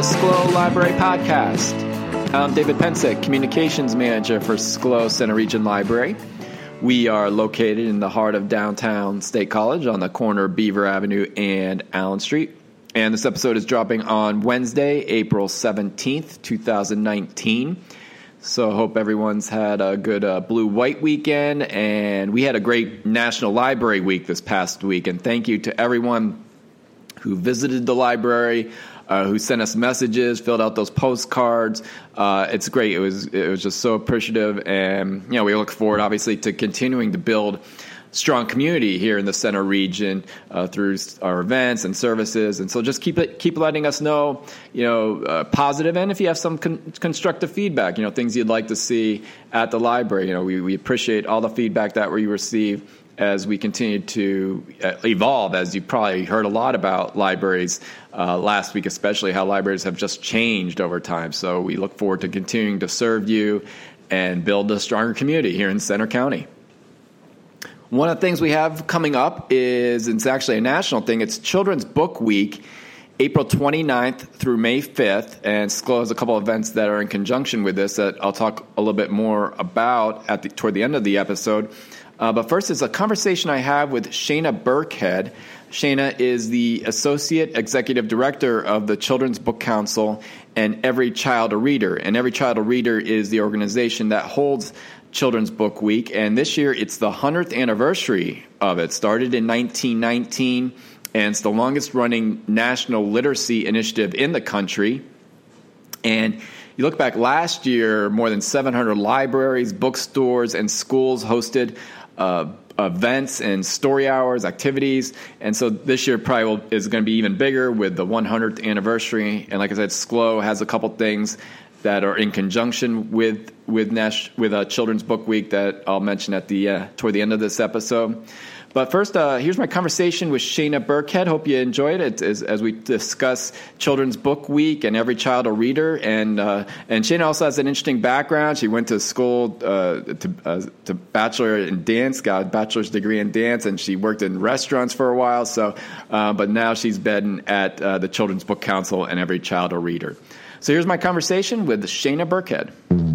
the Schlow Library Podcast. I'm David Pensick, Communications Manager for Schlow Center Region Library. We are located in the heart of downtown State College on the corner of Beaver Avenue and Allen Street. And this episode is dropping on Wednesday, April 17th, 2019. So I hope everyone's had a good uh, blue white weekend. And we had a great National Library Week this past week. And thank you to everyone who visited the library, uh, who sent us messages, filled out those postcards. Uh, it's great. It was it was just so appreciative, and you know we look forward obviously to continuing to build strong community here in the center region uh, through our events and services. And so just keep it, keep letting us know, you know, uh, positive and if you have some con- constructive feedback, you know, things you'd like to see at the library. You know, we, we appreciate all the feedback that we receive as we continue to uh, evolve, as you probably heard a lot about libraries uh, last week, especially how libraries have just changed over time. So we look forward to continuing to serve you and build a stronger community here in Centre County. One of the things we have coming up is it's actually a national thing. It's Children's Book Week, April 29th through May 5th, and Schlow has a couple events that are in conjunction with this that I'll talk a little bit more about at the, toward the end of the episode. Uh, but first is a conversation I have with Shana Burkhead. Shana is the Associate Executive Director of the Children's Book Council and Every Child a Reader. And Every Child a Reader is the organization that holds Children's Book Week. And this year it's the 100th anniversary of it. Started in 1919, and it's the longest running national literacy initiative in the country. And you look back last year, more than 700 libraries, bookstores, and schools hosted uh, events and story hours, activities. And so this year probably will, is going to be even bigger with the 100th anniversary. And like I said, Schlow has a couple things that are in conjunction with with Nash with a Children's Book Week that I'll mention at the uh, toward the end of this episode. But first, uh, here's my conversation with Shana Burkhead. Hope you enjoyed it as, as, we discuss Children's Book Week and Every Child a Reader. And uh, and Shana also has an interesting background. She went to school uh, to, uh, to bachelor in dance, got a bachelor's degree in dance, and she worked in restaurants for a while. So, uh, but now she's been at uh, the Children's Book Council and Every Child a Reader. So here's my conversation with Shana Burkhead.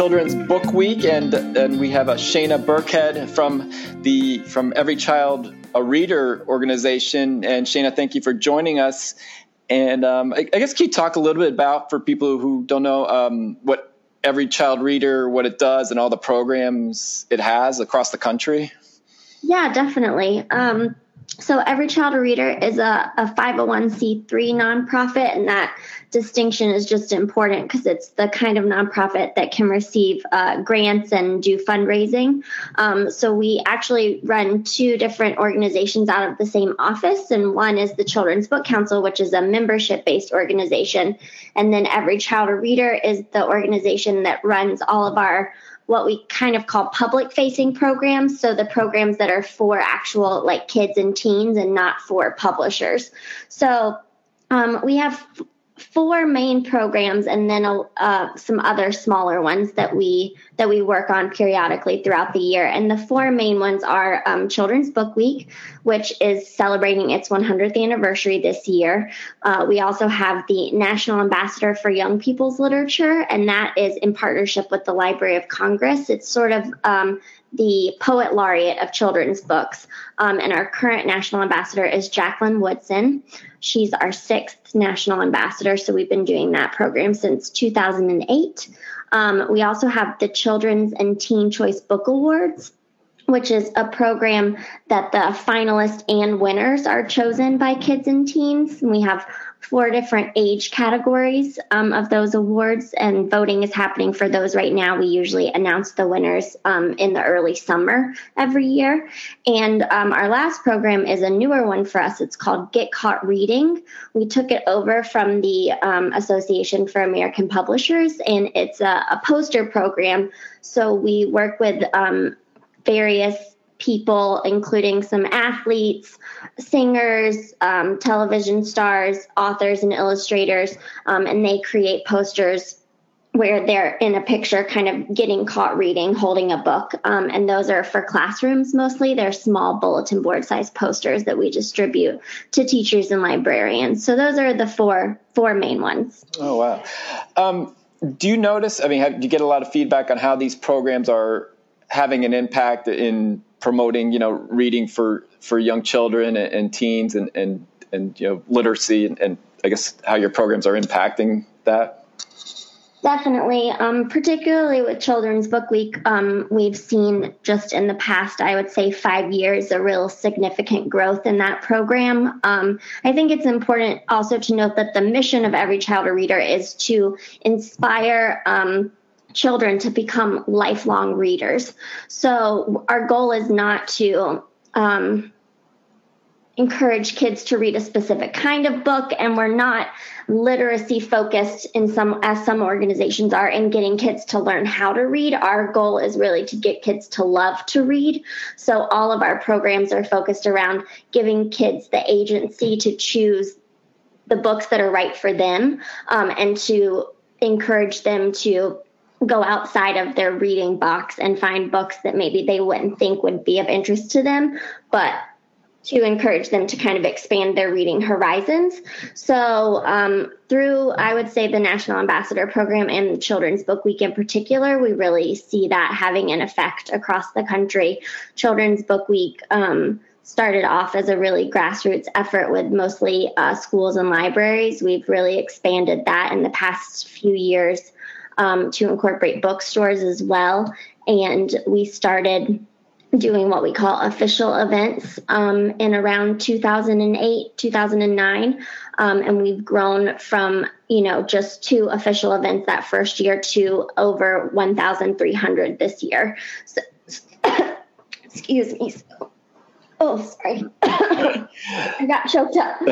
Children's Book Week, and and we have a Shana Burkhead from the from Every Child a Reader organization. And Shana, thank you for joining us. And um, I, I, guess can you talk a little bit about for people who don't know um, what Every Child Reader, what it does, and all the programs it has across the country? Yeah, definitely. Um, so every child a reader is a, a 501c3 nonprofit and that distinction is just important because it's the kind of nonprofit that can receive uh, grants and do fundraising. Um, so we actually run two different organizations out of the same office and one is the children's book council which is a membership based organization and then every child a reader is the organization that runs all of our what we kind of call public facing programs. So the programs that are for actual like kids and teens and not for publishers. So um, we have four main programs and then uh, some other smaller ones that we that we work on periodically throughout the year. And the four main ones are um, children's book week which is celebrating its 100th anniversary this year. Uh, we also have the national ambassador for young people's literature and that is in partnership with the library of congress. It's sort of um, the poet laureate of children's books. Um, and our current national ambassador is Jacqueline Woodson. She's our sixth national ambassador, so we've been doing that program since 2008. Um, we also have the Children's and Teen Choice Book Awards, which is a program that the finalists and winners are chosen by kids and teens. And we have four different age categories um, of those awards, and voting is happening for those right now. We usually announce the winners um, in the early summer every year. And um, our last program is a newer one for us. It's called Get Caught Reading. We took it over from the um, Association for American Publishers, and it's a, a poster program. So we work with um, various people, including some athletes, singers, um, television stars, authors, and illustrators, um, and they create posters where they're in a picture kind of getting caught reading holding a book. Um, and those are for classrooms mostly. They're small bulletin board size posters that we distribute to teachers and librarians. So those are the four four main ones. Oh wow. Um, do you notice i mean have, do you get a lot of feedback on how these programs are having an impact in promoting, you know, reading for, for young children and, and teens and, and, and, you know, literacy and, and, I guess how your programs are impacting that? Definitely, um, particularly with Children's Book Week, um, we've seen just in the past, I would say, five years, a real significant growth in that program. Um, I think it's important also to note that the mission of Every Child a Reader is to inspire um, children to become lifelong readers. So our goal is not to um, encourage kids to read a specific kind of book, and we're not literacy focused in some as some organizations are in getting kids to learn how to read. Our goal is really to get kids to love to read. So all of our programs are focused around giving kids the agency to choose the books that are right for them um, and to encourage them to go outside of their reading box and find books that maybe they wouldn't think would be of interest to them, but to encourage them to kind of expand their reading horizons. So, um, through, I would say, the National Ambassador Program and Children's Book Week in particular, we really see that having an effect across the country. Children's Book Week um, started off as a really grassroots effort with mostly uh, schools and libraries. We've really expanded that in the past few years um, to incorporate bookstores as well. And we started doing what we call official events um, in around 2008 2009 um, and we've grown from you know just two official events that first year to over 1300 this year. So, excuse me Oh, sorry. I got choked up.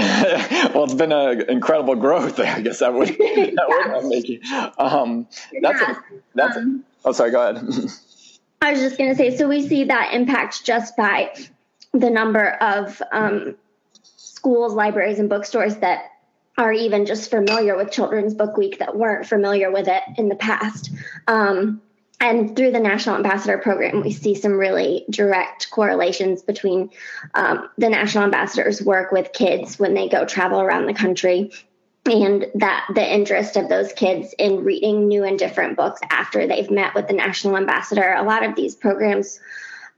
well, it's been an incredible growth. I guess that would that would make you. Um, that's a, that's. Um, a, oh, sorry. Go ahead. I was just going to say. So we see that impact just by the number of um, schools, libraries, and bookstores that are even just familiar with Children's Book Week that weren't familiar with it in the past. Um, and through the National Ambassador Program, we see some really direct correlations between um, the National Ambassadors' work with kids when they go travel around the country and that the interest of those kids in reading new and different books after they've met with the National Ambassador. A lot of these programs,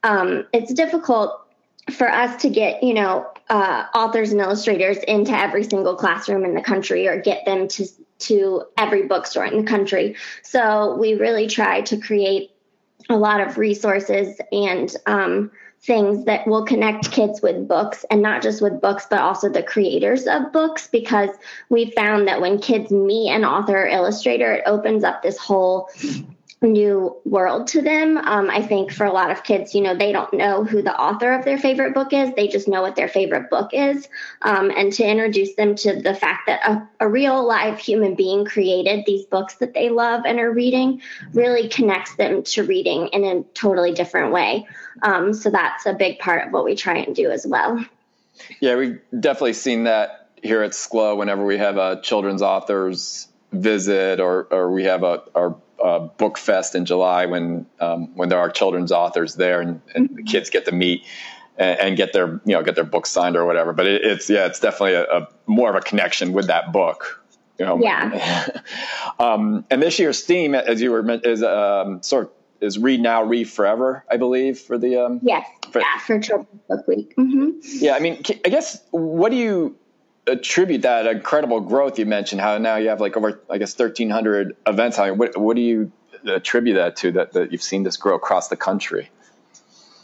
um, it's difficult for us to get, you know, uh, authors and illustrators into every single classroom in the country or get them to to every bookstore in the country. So we really try to create a lot of resources and um, things that will connect kids with books and not just with books, but also the creators of books because we found that when kids meet an author or illustrator, it opens up this whole new world to them. Um, I think for a lot of kids, you know, they don't know who the author of their favorite book is. They just know what their favorite book is. Um, and to introduce them to the fact that a, a, real live human being created these books that they love and are reading really connects them to reading in a totally different way. Um, so that's a big part of what we try and do as well. Yeah, we've definitely seen that here at Schlow whenever we have a children's authors visit or, or we have a, our uh, book fest in July when um, when there are children's authors there and, and the kids get to meet and, and, get their you know get their book signed or whatever. But it, it's yeah, it's definitely a, a, more of a connection with that book. You know? Yeah. um, and this year's theme, as you were is um, sort of is read now, read forever. I believe for the um, yes, for, yeah, for Children's Book Week. Mm-hmm. Yeah, I mean, I guess what do you attribute that incredible growth you mentioned? How now you have like over, I guess, thirteen hundred events. How what, what do you attribute that to? That that you've seen this grow across the country?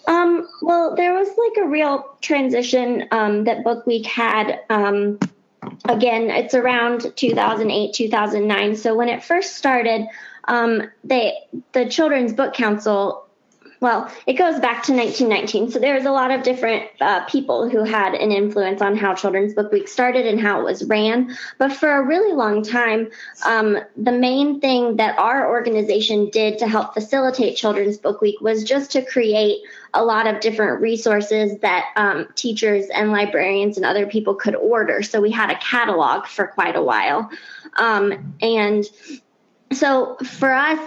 Um, well, there was like a real transition um, that Book Week had. Um, again, it's around 2008, 2009. So when it first started, um, they the Children's Book Council well, it goes back to 1919. So there's a lot of different uh, people who had an influence on how Children's Book Week started and how it was ran. But for a really long time, um, the main thing that our organization did to help facilitate Children's Book Week was just to create a lot of different resources that um, teachers and librarians and other people could order. So we had a catalog for quite a while. Um, and so for us,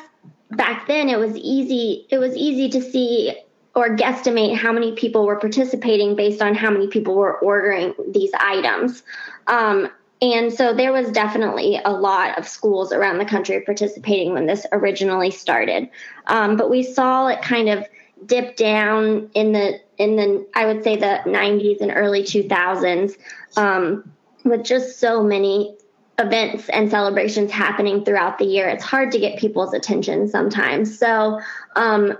back then it was easy it was easy to see or guesstimate how many people were participating based on how many people were ordering these items. Um, and so there was definitely a lot of schools around the country participating when this originally started. Um, but we saw it kind of dip down in the in the i would say the 90s and early 2000s um, with just so many events and celebrations happening throughout the year, it's hard to get people's attention sometimes. So, um,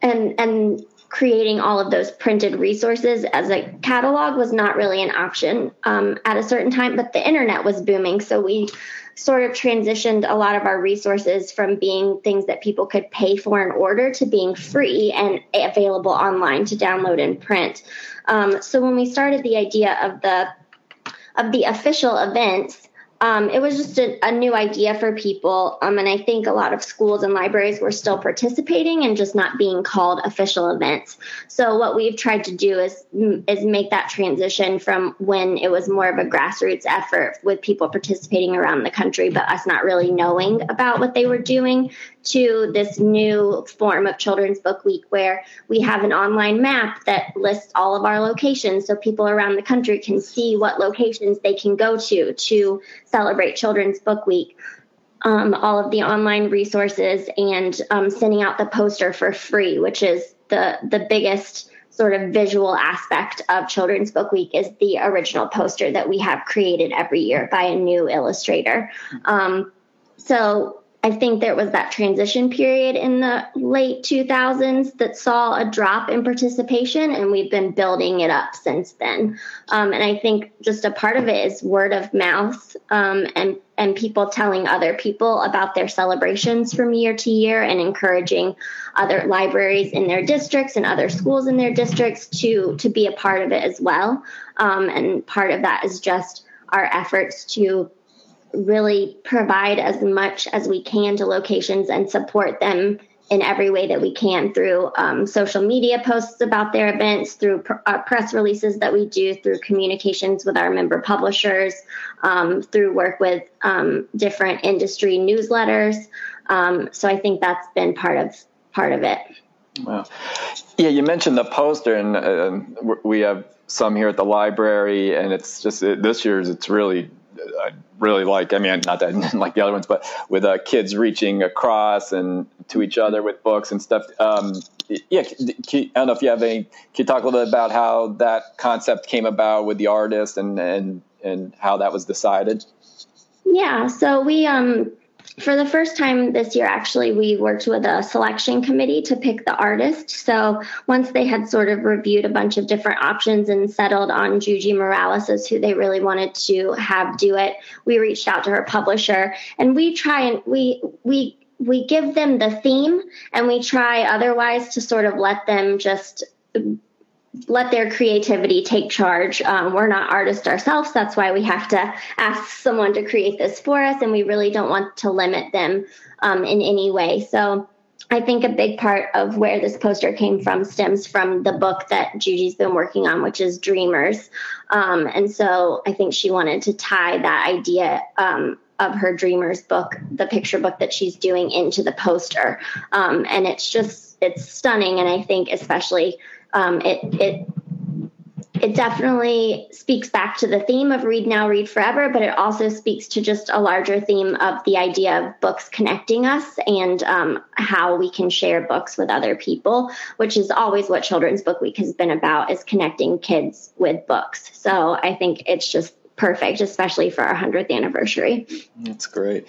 and and creating all of those printed resources as a catalog was not really an option um, at a certain time. But the internet was booming, so we sort of transitioned a lot of our resources from being things that people could pay for in order to being free and available online to download and print. Um, so when we started the idea of the of the official events, um, it was just a, a, new idea for people. Um, and I think a lot of schools and libraries were still participating and just not being called official events. So what we've tried to do is is make that transition from when it was more of a grassroots effort with people participating around the country, but us not really knowing about what they were doing, to this new form of Children's Book Week where we have an online map that lists all of our locations so people around the country can see what locations they can go to to celebrate Children's Book Week. Um, all of the online resources and um, sending out the poster for free, which is the the biggest sort of visual aspect of Children's Book Week is the original poster that we have created every year by a new illustrator. Um, so I think there was that transition period in the late 2000s that saw a drop in participation, and we've been building it up since then. Um, and I think just a part of it is word of mouth um, and and people telling other people about their celebrations from year to year and encouraging other libraries in their districts and other schools in their districts to to be a part of it as well. Um, and part of that is just our efforts to really provide as much as we can to locations and support them in every way that we can through um, social media posts about their events, through pr- uh, press releases that we do, through communications with our member publishers, um, through work with um, different industry newsletters. Um, so I think that's been part of part of it. Well, Yeah, you mentioned the poster, and uh, we have some here at the library, and it's just this year's. It's really I really like. I mean, not that like the other ones, but with uh, kids reaching across and to each other with books and stuff. Um, yeah, I don't know if you have any. Can you talk a little bit about how that concept came about with the artist and and and how that was decided? Yeah, so we um for the first time this year, actually, we worked with a selection committee to pick the artist. So once they had sort of reviewed a bunch of different options and settled on Yuyi Morales as who they really wanted to have do it, we reached out to her publisher and we try and we we we give them the theme and we try otherwise to sort of let them just let their creativity take charge. Um, we're not artists ourselves. That's why we have to ask someone to create this for us, and we really don't want to limit them um, in any way. So I think a big part of where this poster came from stems from the book that Yuyi's been working on, which is Dreamers. Um, and so I think she wanted to tie that idea um, of her Dreamers book, the picture book that she's doing, into the poster. Um, and it's just, it's stunning. And I think, especially um, it it it definitely speaks back to the theme of read now read forever but it also speaks to just a larger theme of the idea of books connecting us and um, how we can share books with other people which is always what children's book week has been about is connecting kids with books. So i think it's just perfect especially for our 100th anniversary. That's great.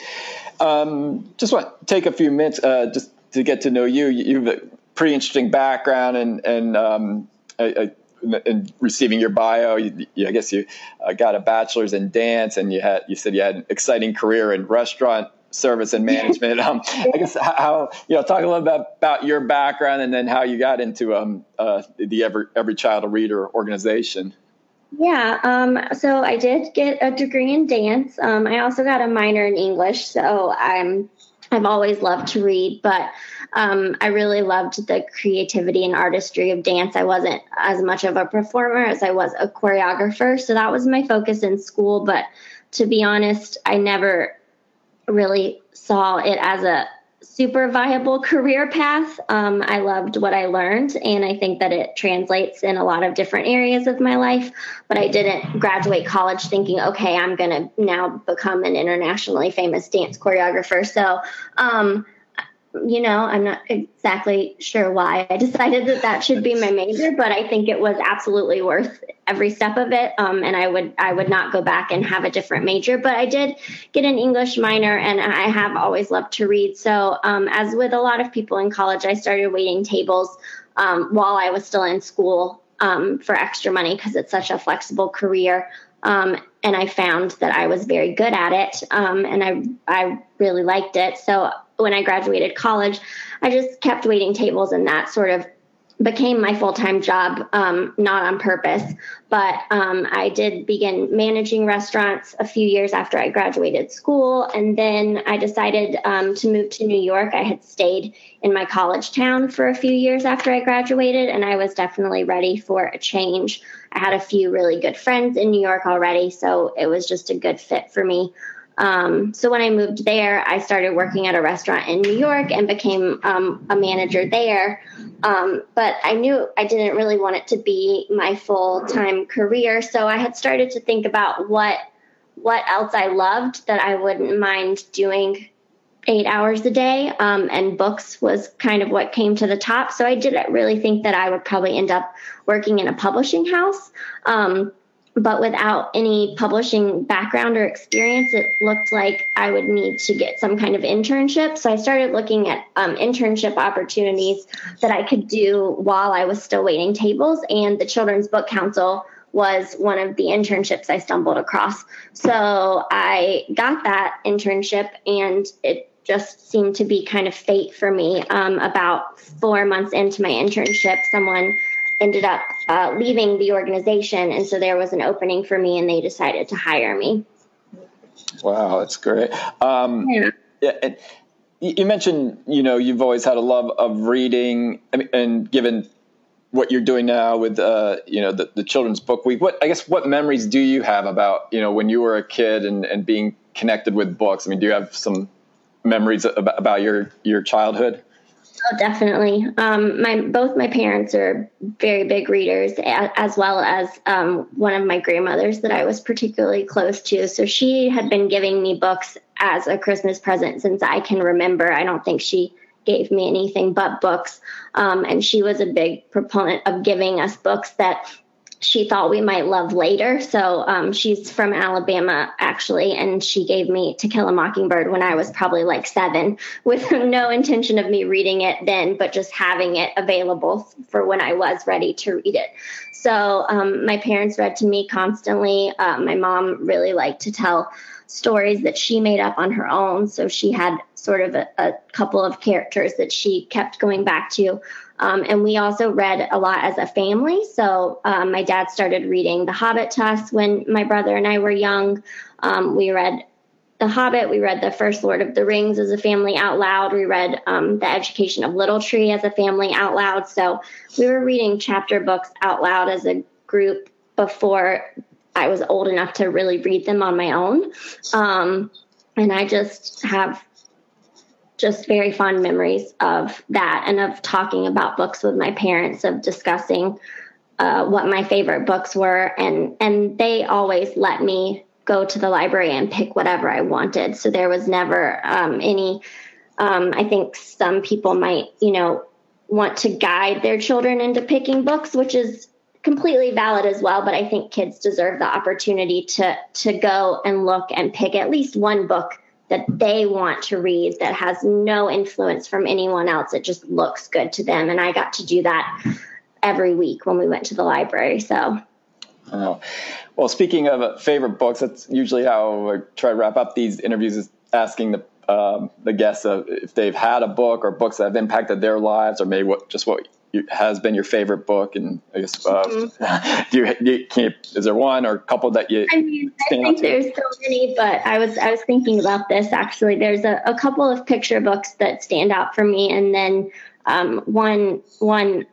Um, just want to take a few minutes uh, just to get to know you you've pretty interesting background and and um, I, I, in receiving your bio, you, you, I guess you uh, got a bachelor's in dance, and you had you said you had an exciting career in restaurant service and management. Um, I guess how you know talk a little bit about your background and then how you got into um, uh, the every every child a reader organization. Yeah, um, so I did get a degree in dance. Um, I also got a minor in English, so I'm I've always loved to read, but um, I really loved the creativity and artistry of dance. I wasn't as much of a performer as I was a choreographer, so that was my focus in school. But to be honest, I never really saw it as a super viable career path. Um, I loved what I learned, and I think that it translates in a lot of different areas of my life. But I didn't graduate college thinking, okay, I'm going to now become an internationally famous dance choreographer. So, um, you know, I'm not exactly sure why I decided that that should be my major, but I think it was absolutely worth every step of it. Um, and I would I would not go back and have a different major. But I did get an English minor, and I have always loved to read. So um, as with a lot of people in college, I started waiting tables um, while I was still in school um, for extra money because it's such a flexible career. Um, and I found that I was very good at it, um, and I I really liked it. So when I graduated college, I just kept waiting tables, and that sort of became my full time job, um, not on purpose. But um, I did begin managing restaurants a few years after I graduated school. And then I decided um, to move to New York. I had stayed in my college town for a few years after I graduated, and I was definitely ready for a change. I had a few really good friends in New York already, so it was just a good fit for me. Um, so when I moved there, I started working at a restaurant in New York and became um, a manager there. Um, but I knew I didn't really want it to be my full time career, so I had started to think about what what else I loved that I wouldn't mind doing eight hours a day. Um, and books was kind of what came to the top. So I didn't really think that I would probably end up working in a publishing house. But without any publishing background or experience, it looked like I would need to get some kind of internship. So I started looking at um, internship opportunities that I could do while I was still waiting tables. And the Children's Book Council was one of the internships I stumbled across. So I got that internship, and it just seemed to be kind of fate for me. Um, about four months into my internship, someone ended up uh, leaving the organization. And so there was an opening for me, and they decided to hire me. Wow, that's great. Um, yeah. yeah and you mentioned, you know, you've always had a love of reading, I mean, and given what you're doing now with, uh, you know, the, the Children's Book Week, what I guess what memories do you have about, you know, when you were a kid and, and being connected with books? I mean, do you have some memories about, about your your childhood? Oh, definitely. Um, my both my parents are very big readers, as well as um, one of my grandmothers that I was particularly close to. So she had been giving me books as a Christmas present since I can remember. I don't think she gave me anything but books, um, and she was a big proponent of giving us books that she thought we might love later. So um, she's from Alabama, actually, and she gave me To Kill a Mockingbird when I was probably like seven, with no intention of me reading it then, but just having it available for when I was ready to read it. So um, my parents read to me constantly. Uh, my mom really liked to tell stories that she made up on her own. So she had sort of a, a couple of characters that she kept going back to. Um, and we also read a lot as a family. So um, my dad started reading The Hobbit to us when my brother and I were young. Um, we read The Hobbit. We read The First Lord of the Rings as a family out loud. We read um, The Education of Little Tree as a family out loud. So we were reading chapter books out loud as a group before I was old enough to really read them on my own. Um, and I just have just very fond memories of that and of talking about books with my parents, of discussing uh, what my favorite books were, and and they always let me go to the library and pick whatever I wanted. So there was never um, any. Um, I think some people might, you know, want to guide their children into picking books, which is completely valid as well. But I think kids deserve the opportunity to to go and look and pick at least one book that they want to read that has no influence from anyone else. It just looks good to them. And I got to do that every week when we went to the library. So, oh. well, speaking of favorite books, that's usually how I try to wrap up these interviews is asking the um, the guests if they've had a book or books that have impacted their lives, or maybe what just what has been your favorite book? And I guess uh, mm-hmm. do, you, do you, you, is there one or a couple that you? I mean, I think there's so many, but I was I was thinking about this actually. There's a, a couple of picture books that stand out for me, and then um, one one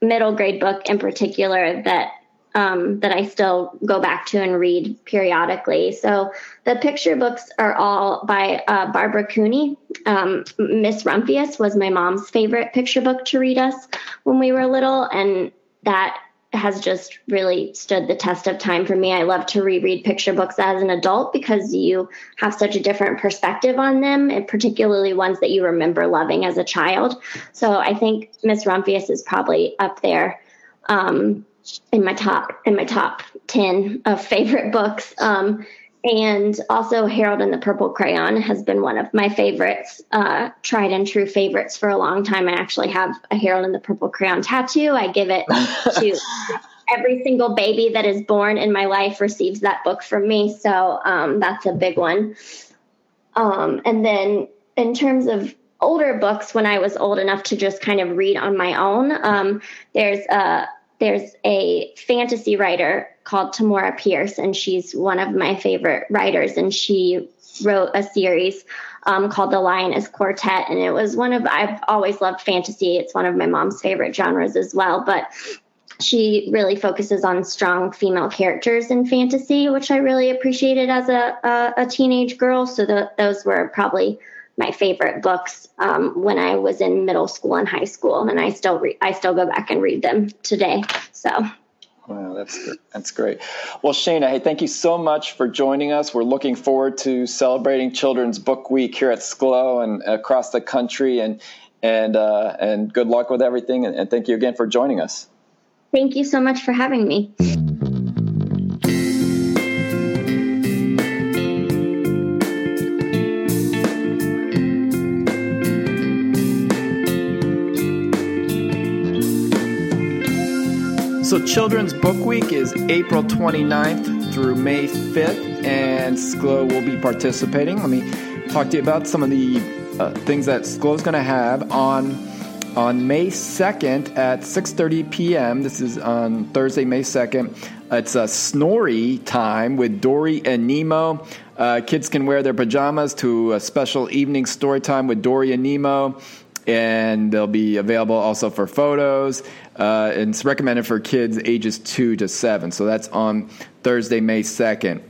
middle grade book in particular that um, that I still go back to and read periodically. So the picture books are all by uh, Barbara Cooney. Um, Miss Rumphius was my mom's favorite picture book to read us when we were little, and that has just really stood the test of time for me. I love to reread picture books as an adult because you have such a different perspective on them, and particularly ones that you remember loving as a child. So I think Miss Rumphius is probably up there. Um, in my top in my top 10 of favorite books. Um, and also harold and the purple crayon has been one of my favorites uh, tried and true favorites for a long time. I actually have a harold and the purple crayon tattoo. I give it to every single baby that is born in my life receives that book from me. So um, that's a big one. Um, and then in terms of older books when i was old enough to just kind of read on my own um, there's a there's a fantasy writer called Tamora Pierce, and she's one of my favorite writers. And she wrote a series um, called The Lioness Quartet, and it was one of I've always loved fantasy. It's one of my mom's favorite genres as well, but she really focuses on strong female characters in fantasy, which I really appreciated as a a, a teenage girl. So the, those were probably my favorite books um, when I was in middle school and high school, and I still re- I still go back and read them today. So. Wow, that's great. that's great. Well, Shana, hey, thank you so much for joining us. We're looking forward to celebrating Children's Book Week here at Schlow and across the country, and and uh, and good luck with everything. And, and thank you again for joining us. Thank you so much for having me. Children's Book Week is April 29th through May 5th, and Schlow will be participating. Let me talk to you about some of the uh, things that Schlow is going to have on on May 2nd at 6:30 p.m. This is on Thursday, May 2nd. It's a Snorri time with Dory and Nemo. Uh, kids can wear their pajamas to a special evening story time with Dory and Nemo and they'll be available also for photos. Uh, and it's recommended for kids ages two to seven. So that's on Thursday, May 2nd.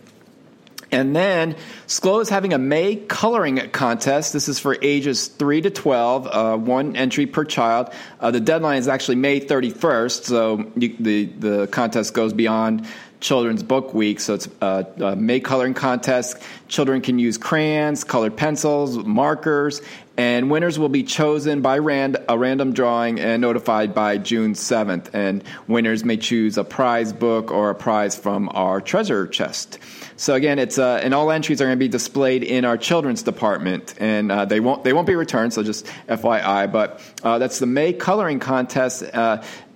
And then Schlow is having a May coloring contest. This is for ages 3 to 12, uh, one entry per child. Uh, the deadline is actually May 31st, so you, the, the contest goes beyond Children's Book Week. So it's a, a May coloring contest. Children can use crayons, colored pencils, markers, and winners will be chosen by rand- a random drawing and notified by June 7th. And winners may choose a prize book or a prize from our treasure chest. So again, it's uh, and all entries are going to be displayed in our children's department, and uh, they won't they won't be returned. So just FYI, but uh, that's the May coloring contest.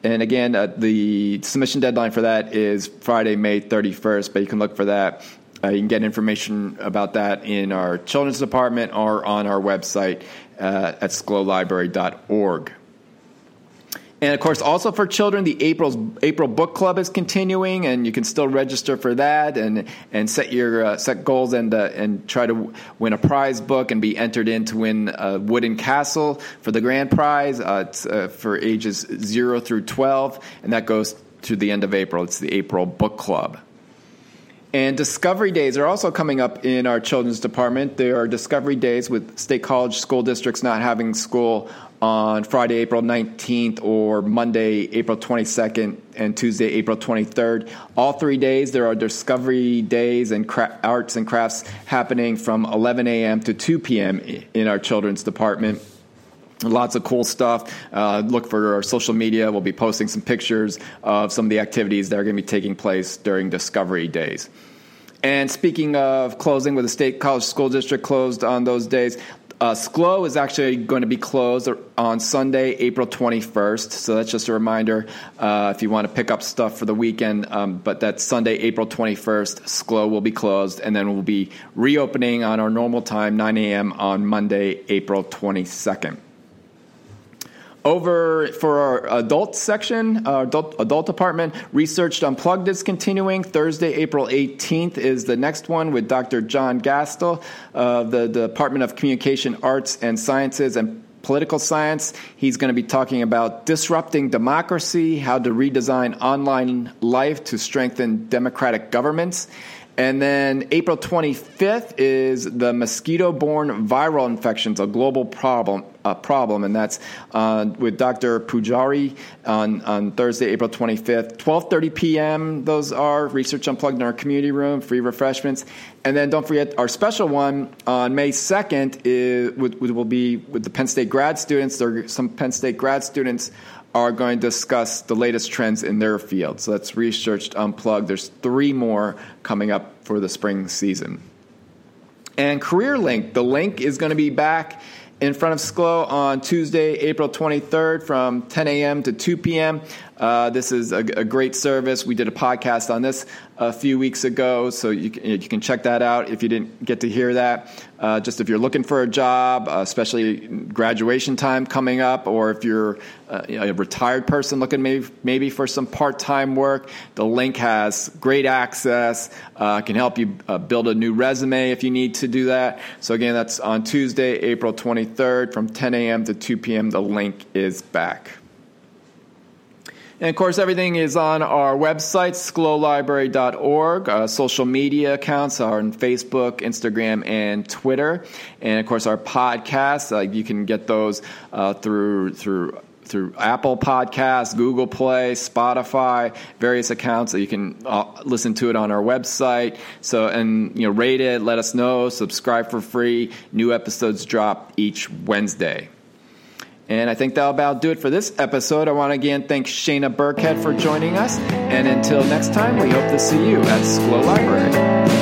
And again, uh, the submission deadline for that is Friday, May 31st. But you can look for that uh, you can get information about that in our children's department or on our website uh, at schlowlibrary.org. And of course, also for children, the April's, April Book Club is continuing, and you can still register for that and and set your uh, set goals and uh, and try to win a prize book and be entered in to win a wooden castle for the grand prize. Uh, it's uh, for ages zero through twelve, and that goes to the end of April. It's the April Book Club. And Discovery Days are also coming up in our children's department. There are Discovery Days with state college school districts not having school on Friday, April 19th, or Monday, April 22nd, and Tuesday, April 23rd. All three days, there are Discovery Days and cra- arts and crafts happening from 11 a.m. to 2 p.m. in our children's department. Lots of cool stuff. Uh, look for our social media. We'll be posting some pictures of some of the activities that are going to be taking place during Discovery Days. And speaking of closing, with the State College School District closed on those days, uh, Schlow is actually going to be closed on Sunday, April 21st. So that's just a reminder uh, if you want to pick up stuff for the weekend. Um, but that's Sunday, April 21st. Schlow will be closed, and then we'll be reopening on our normal time, 9 a.m. on Monday, April 22nd. Over for our adult section, our adult, adult department, Researched Unplugged is continuing. Thursday, April 18th is the next one with Dr. John Gastil of the Department of Communication Arts and Sciences and Political Science. He's going to be talking about disrupting democracy, how to redesign online life to strengthen democratic governments. And then April 25th is the mosquito-borne viral infections, a global problem, uh, problem, and that's uh, with Dr. Pujari on, on Thursday, April 25th, 12:30 p.m. Those are research unplugged in our community room, free refreshments, and then don't forget our special one on May 2nd is will be with the Penn State grad students. There are some Penn State grad students are going to discuss the latest trends in their field. So that's Researched Unplugged. There's three more coming up for the spring season. And Career Link, the link is going to be back in front of Schlow on Tuesday, April 23rd from 10 a.m. to 2 p.m. Uh, this is a, a, great service. We did a podcast on this a few weeks ago, so you can, you can check that out if you didn't get to hear that. Uh, just if you're looking for a job, uh, especially graduation time coming up, or if you're uh, a retired person looking maybe, maybe for some part time work, the link has great access, uh, can help you build a new resume if you need to do that. So, again, that's on Tuesday, April 23rd from 10 a.m. to 2 p.m. The link is back. And of course, everything is on our website, schlowlibrary.org. Uh, social media accounts are on Facebook, Instagram, and Twitter. And of course, our podcasts, uh, you can get those uh, through, through through Apple Podcasts, Google Play, Spotify, various accounts. So you can uh, listen to it on our website. So and you know, rate it, let us know, subscribe for free. New episodes drop each Wednesday. And I think that'll about do it for this episode. I want to again thank Shayna Burkhead for joining us. And until next time, we hope to see you at Schlow Library.